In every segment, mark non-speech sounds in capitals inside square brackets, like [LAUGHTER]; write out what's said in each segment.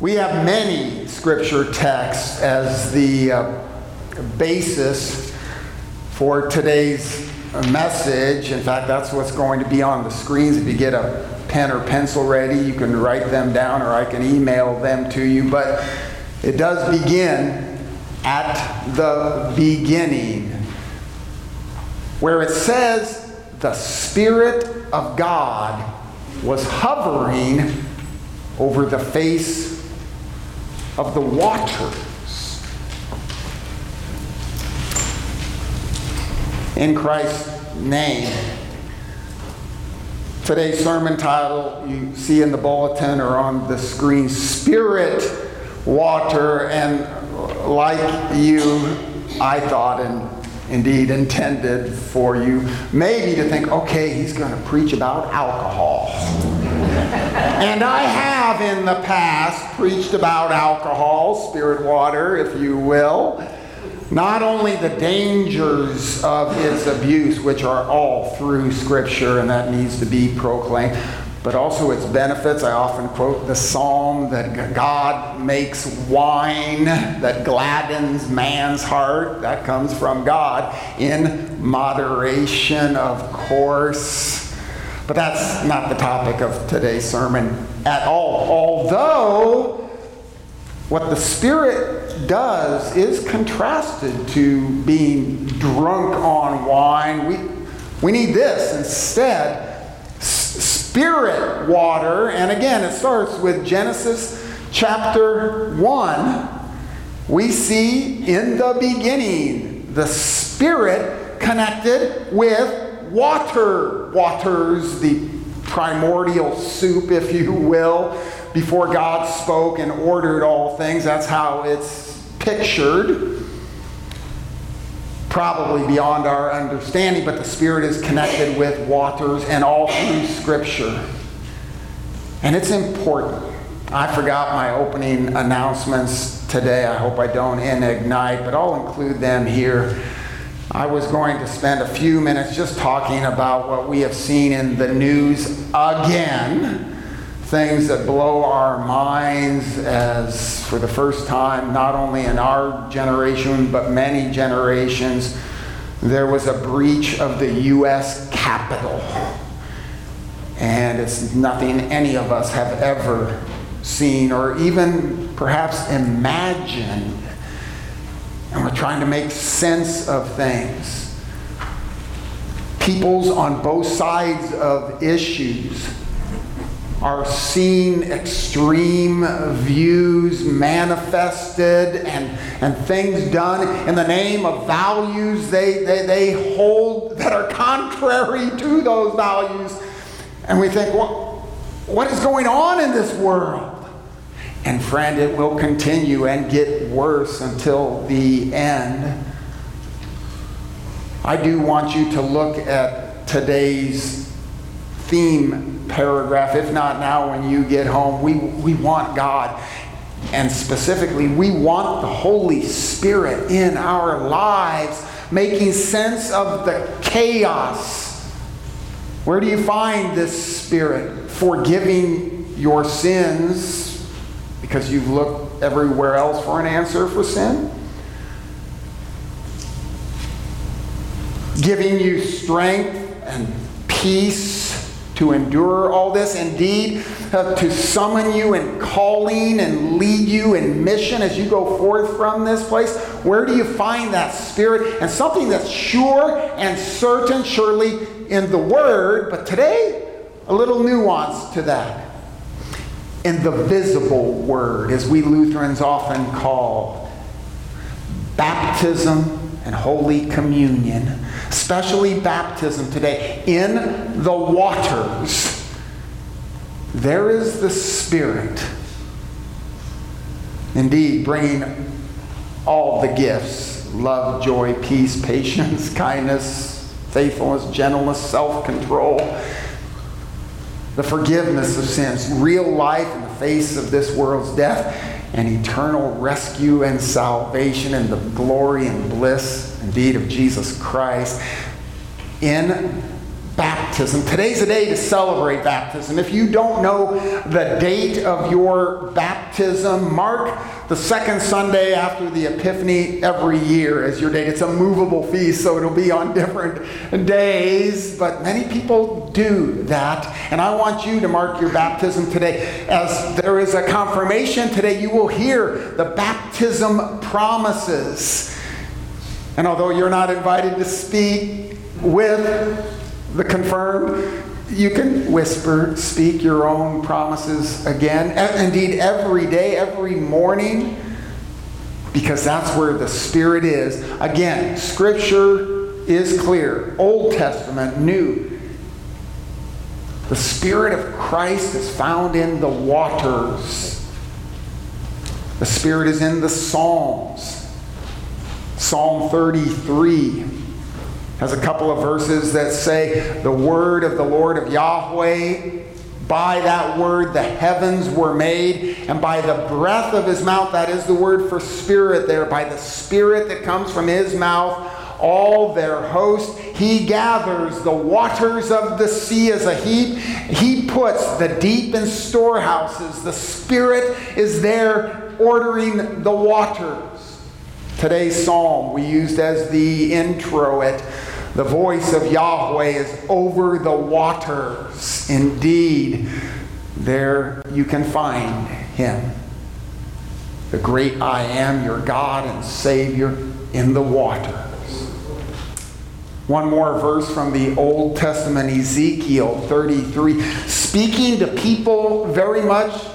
We have many scripture texts as the uh, basis for today's message. In fact, that's what's going to be on the screens. If you get a pen or pencil ready, you can write them down or I can email them to you. But it does begin at the beginning, where it says, The Spirit of God was hovering over the face of the waters. In Christ's name. Today's sermon title you see in the bulletin or on the screen Spirit, Water, and like you, I thought and indeed intended for you maybe to think, okay, he's going to preach about alcohol. And I have in the past preached about alcohol, spirit water, if you will. Not only the dangers of its abuse, which are all through Scripture, and that needs to be proclaimed, but also its benefits. I often quote the psalm that God makes wine that gladdens man's heart. That comes from God in moderation, of course. But that's not the topic of today's sermon at all. Although, what the Spirit does is contrasted to being drunk on wine. We, we need this instead spirit water. And again, it starts with Genesis chapter 1. We see in the beginning the spirit connected with water. Waters, the primordial soup, if you will, before God spoke and ordered all things. That's how it's pictured probably beyond our understanding, but the Spirit is connected with waters and all through Scripture. And it's important. I forgot my opening announcements today. I hope I don't Ignite, but I'll include them here. I was going to spend a few minutes just talking about what we have seen in the news again things that blow our minds as for the first time, not only in our generation, but many generations, there was a breach of the U.S. Capitol. And it's nothing any of us have ever seen or even perhaps imagined. And we're trying to make sense of things. Peoples on both sides of issues are seeing extreme views manifested and, and things done in the name of values they, they, they hold that are contrary to those values. And we think, well, what is going on in this world? And friend, it will continue and get worse until the end. I do want you to look at today's theme paragraph, if not now when you get home. We, we want God. And specifically, we want the Holy Spirit in our lives, making sense of the chaos. Where do you find this Spirit? Forgiving your sins because you've looked everywhere else for an answer for sin? Giving you strength and peace to endure all this, indeed, uh, to summon you in calling and lead you in mission as you go forth from this place. Where do you find that spirit? And something that's sure and certain, surely in the Word, but today, a little nuance to that. In the visible Word, as we Lutherans often call baptism and Holy Communion especially baptism today, in the waters, there is the Spirit. Indeed, bringing all the gifts love, joy, peace, [LAUGHS] patience, kindness, faithfulness, gentleness, self control, the forgiveness of sins, real life in the face of this world's death, and eternal rescue and salvation, and the glory and bliss indeed of Jesus Christ. In baptism. Today's a day to celebrate baptism. If you don't know the date of your baptism, mark the second Sunday after the Epiphany every year as your date. It's a movable feast, so it'll be on [LAUGHS] different days, but many people do that. And I want you to mark your baptism today. As there is a confirmation today, you will hear the baptism promises. And although you're not invited to speak with the confirmed, you can whisper, speak your own promises again. Indeed, every day, every morning, because that's where the Spirit is. Again, Scripture is clear Old Testament, New. The Spirit of Christ is found in the waters. The Spirit is in the Psalms. Psalm 33 has a couple of verses that say, The word of the Lord of Yahweh, by that word the heavens were made, and by the breath of his mouth, that is the word for spirit there, by the spirit that comes from his mouth, all their host. He gathers the waters of the sea as a heap. He puts the deep in storehouses. The Spirit is there ordering the waters. Today's psalm we used as the intro it. The voice of Yahweh is over the waters. Indeed, there you can find him. The great I am, your God and Savior in the waters. One more verse from the Old Testament, Ezekiel 33, speaking to people very much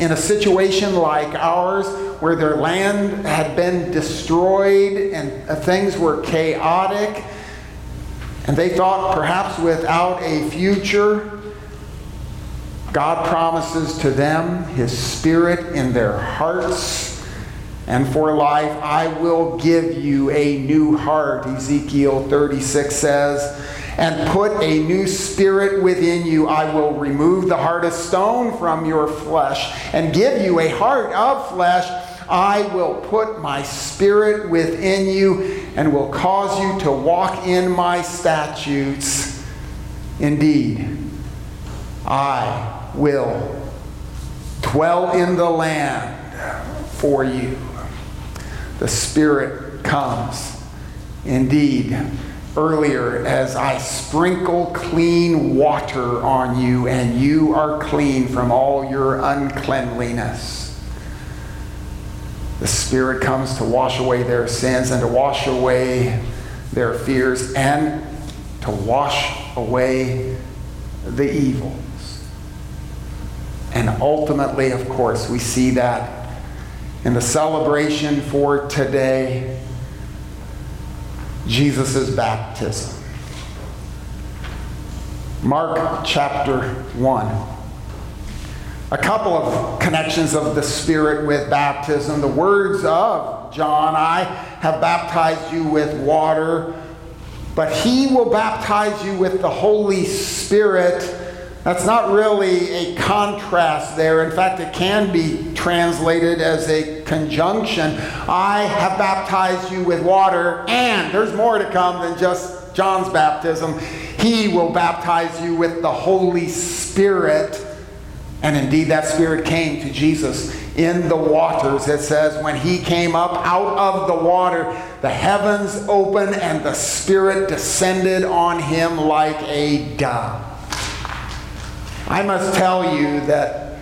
in a situation like ours where their land had been destroyed and uh, things were chaotic and they thought perhaps without a future. God promises to them His Spirit in their hearts. And for life, I will give you a new heart, Ezekiel 36 says, and put a new spirit within you. I will remove the heart of stone from your flesh and give you a heart of flesh I will put my spirit within you and will cause you to walk in my statutes. Indeed, I will dwell in the land for you. The Spirit comes. Indeed, earlier as I sprinkle clean water on you, and you are clean from all your uncleanliness. The Spirit comes to wash away their sins and to wash away their fears and to wash away the evils. And ultimately, of course, we see that in the celebration for today Jesus' baptism. Mark chapter 1 a couple of connections of the Spirit with baptism. The words of John I have baptized you with water, but he will baptize you with the Holy Spirit. That's not really a contrast there. In fact, it can be translated as a conjunction. I have baptized you with water, and there's more to come than just John's baptism. He will baptize you with the Holy Spirit. And indeed, that Spirit came to Jesus in the waters. It says, when he came up out of the water, the heavens opened and the Spirit descended on him like a dove. I must tell you that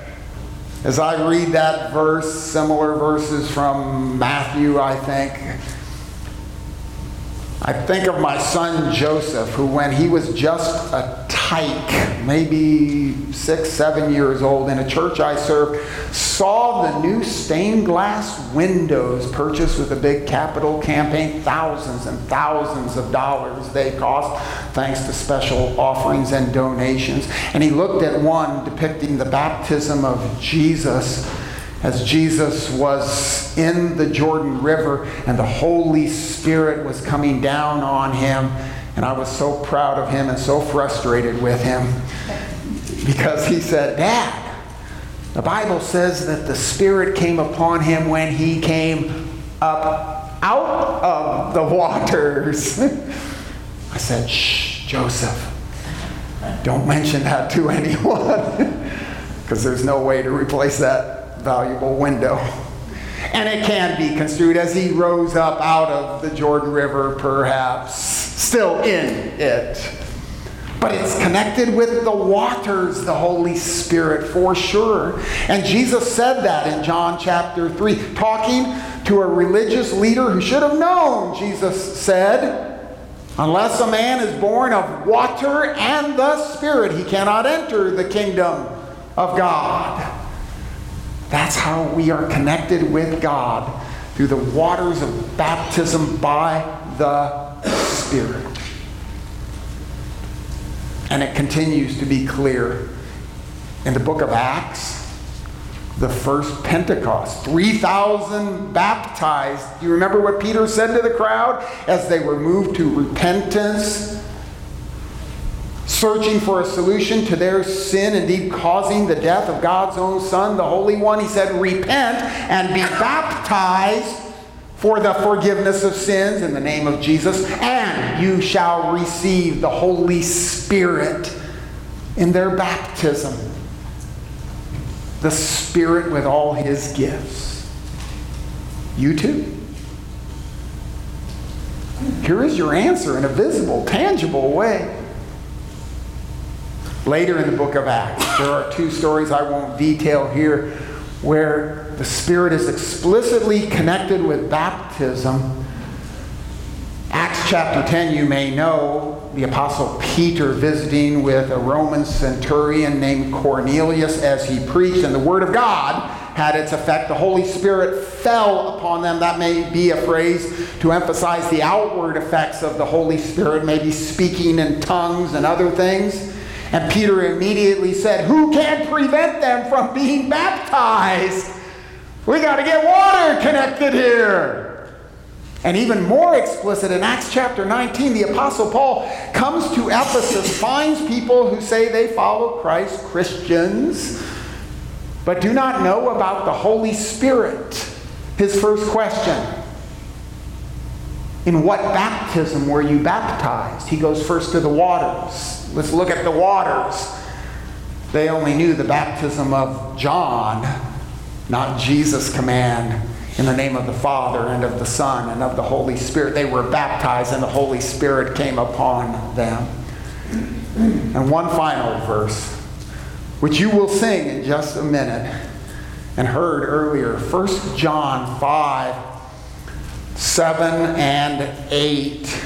as I read that verse, similar verses from Matthew, I think, I think of my son Joseph, who, when he was just a tyke, maybe six, seven years old, in a church I served, saw the new stained glass windows purchased with a big capital campaign, thousands and thousands of dollars they cost, thanks to special offerings and donations. And he looked at one depicting the baptism of Jesus as Jesus was in the Jordan River and the Holy Spirit was coming down on him. And I was so proud of him and so frustrated with him because he said, Dad, the Bible says that the Spirit came upon him when he came up out of the waters. [LAUGHS] I said, Shh, Joseph. Don't mention that to [LAUGHS] anyone because there's no way to replace that valuable window. And it can be construed as he rose up out of the Jordan River, perhaps, still in it. But it's connected with the waters, the Holy Spirit, for sure. And Jesus said that in John chapter 3, talking to a religious leader who should have known. Jesus said, Unless a man is born of water and the Spirit, he cannot enter the kingdom of God. That's how we are connected with God through the waters of baptism by the Spirit. And it continues to be clear in the book of Acts, the first Pentecost. 3,000 baptized. Do you remember what Peter said to the crowd as they were moved to repentance? Searching for a solution to their sin, indeed causing the death of God's own Son, the Holy One. He said, Repent and be baptized for the forgiveness of sins in the name of Jesus, and you shall receive the Holy Spirit in their baptism. The Spirit with all his gifts. You too. Here is your answer in a visible, tangible way. Later in the book of Acts, there are two stories I won't detail here where the Spirit is explicitly connected with baptism. Acts chapter 10, you may know the Apostle Peter visiting with a Roman centurion named Cornelius as he preached, and the Word of God had its effect. The Holy Spirit fell upon them. That may be a phrase to emphasize the outward effects of the Holy Spirit, maybe speaking in tongues and other things. And Peter immediately said, Who can prevent them from being baptized? We got to get water connected here. And even more explicit in Acts chapter 19, the Apostle Paul comes to Ephesus, finds people who say they follow Christ, Christians, but do not know about the Holy Spirit. His first question In what baptism were you baptized? He goes first to the waters. Let's look at the waters. They only knew the baptism of John not Jesus' command in the name of the Father and of the Son and of the Holy Spirit. They were baptized and the Holy Spirit came upon them. And one final verse, which you will sing in just a minute and heard earlier 1 John 5 7 and 8.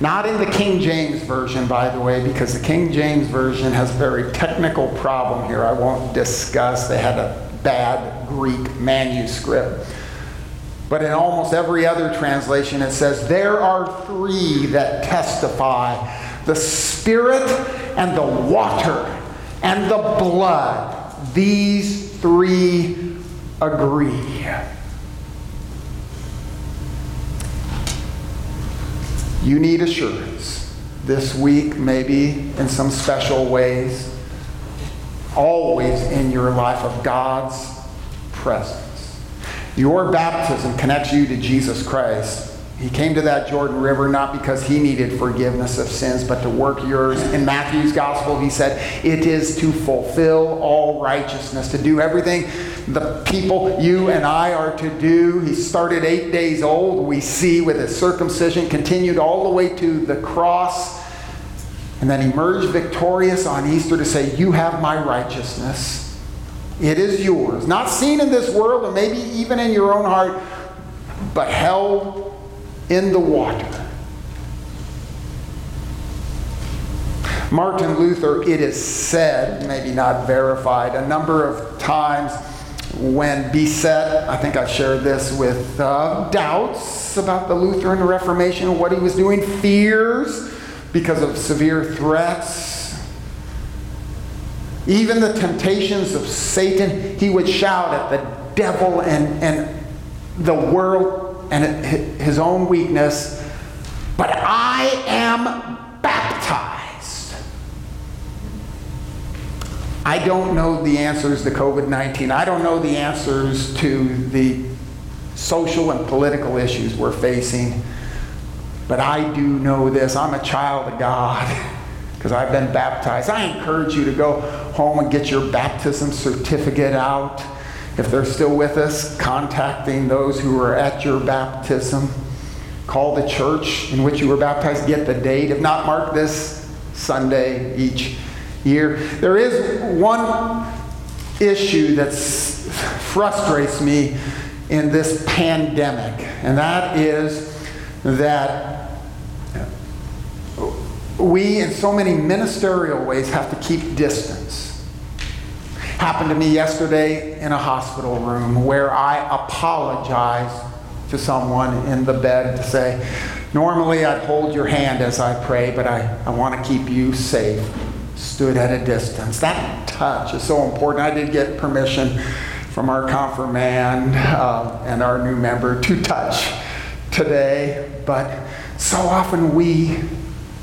Not in the King James Version, by the way, because the King James Version has a very technical problem here I won't discuss. They had a bad Greek manuscript. But in almost every other translation, it says, There are three that testify the Spirit and the water and the blood. These three agree. You need assurance this week, maybe in some special ways always in your life of God's presence. Your baptism connects you to Jesus Christ. He came to that Jordan River not because he needed forgiveness of sins, but to work yours. In Matthew's gospel, he said, It is to fulfill all righteousness, to do everything the people, you and I, are to do. He started eight days old, we see, with his circumcision, continued all the way to the cross and then emerged victorious on Easter to say, You have my righteousness. It is yours. Not seen in this world, and maybe even in your own heart, but held in the water. Martin Luther, it is said, maybe not verified, a number of times when beset, I think I've shared this with uh, doubts about the Lutheran Reformation, what he was doing, fears because of severe threats. Even the temptations of Satan, he would shout at the devil and, and the world and his own weakness, but I am baptized. I don't know the answers to COVID 19. I don't know the answers to the social and political issues we're facing. But I do know this I'm a child of God. [LAUGHS] because I've been baptized. I encourage you to go home and get your baptism certificate out. If they're still with us, contacting those who were at your baptism. Call the church in which you were baptized, get the date. If not, mark this Sunday each year. There is one issue that frustrates me in this pandemic, and that is that we, in so many ministerial ways, have to keep distance. Happened to me yesterday in a hospital room where I apologized to someone in the bed to say, Normally I'd hold your hand as I pray, but I, I want to keep you safe. Stood at a distance. That touch is so important. I did get permission from our confirmand uh, and our new member to touch today, but so often we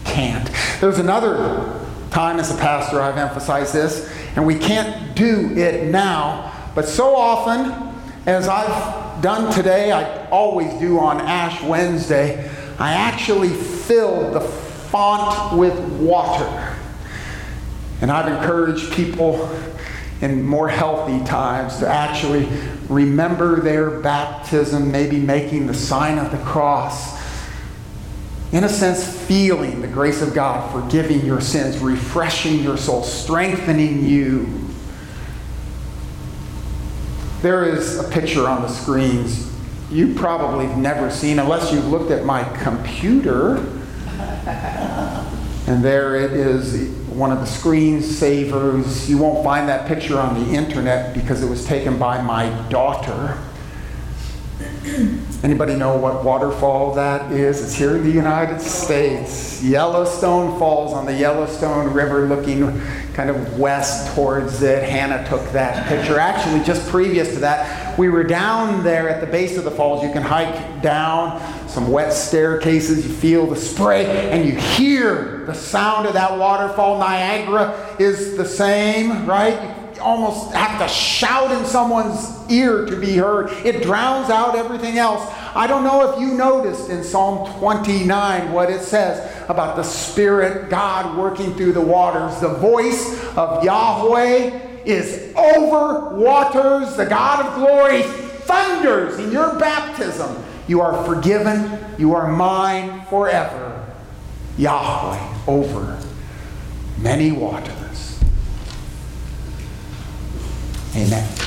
can't. There's another time as a pastor I've emphasized this, and we can't do it now, but so often, as I've done today, I always do on Ash Wednesday, I actually fill the font with water. And I've encouraged people in more healthy times to actually remember their baptism, maybe making the sign of the cross in a sense, feeling the grace of God, forgiving your sins, refreshing your soul, strengthening you. There is a picture on the screens you probably have never seen unless you've looked at my computer. and there it is, one of the screensavers. You won't find that picture on the internet because it was taken by my daughter. Anybody know what waterfall that is? It's here in the United States. Yellowstone Falls on the Yellowstone River, looking kind of west towards it. Hannah took that picture. Actually, just previous to that, we were down there at the base of the falls. You can hike down some wet staircases. You feel the spray and you hear the sound of that waterfall. Niagara is the same, right? Almost have to shout in someone's ear to be heard. It drowns out everything else. I don't know if you noticed in Psalm 29 what it says about the Spirit God working through the waters. The voice of Yahweh is over waters. The God of glory thunders in your baptism. You are forgiven. You are mine forever. Yahweh over many waters. Amen.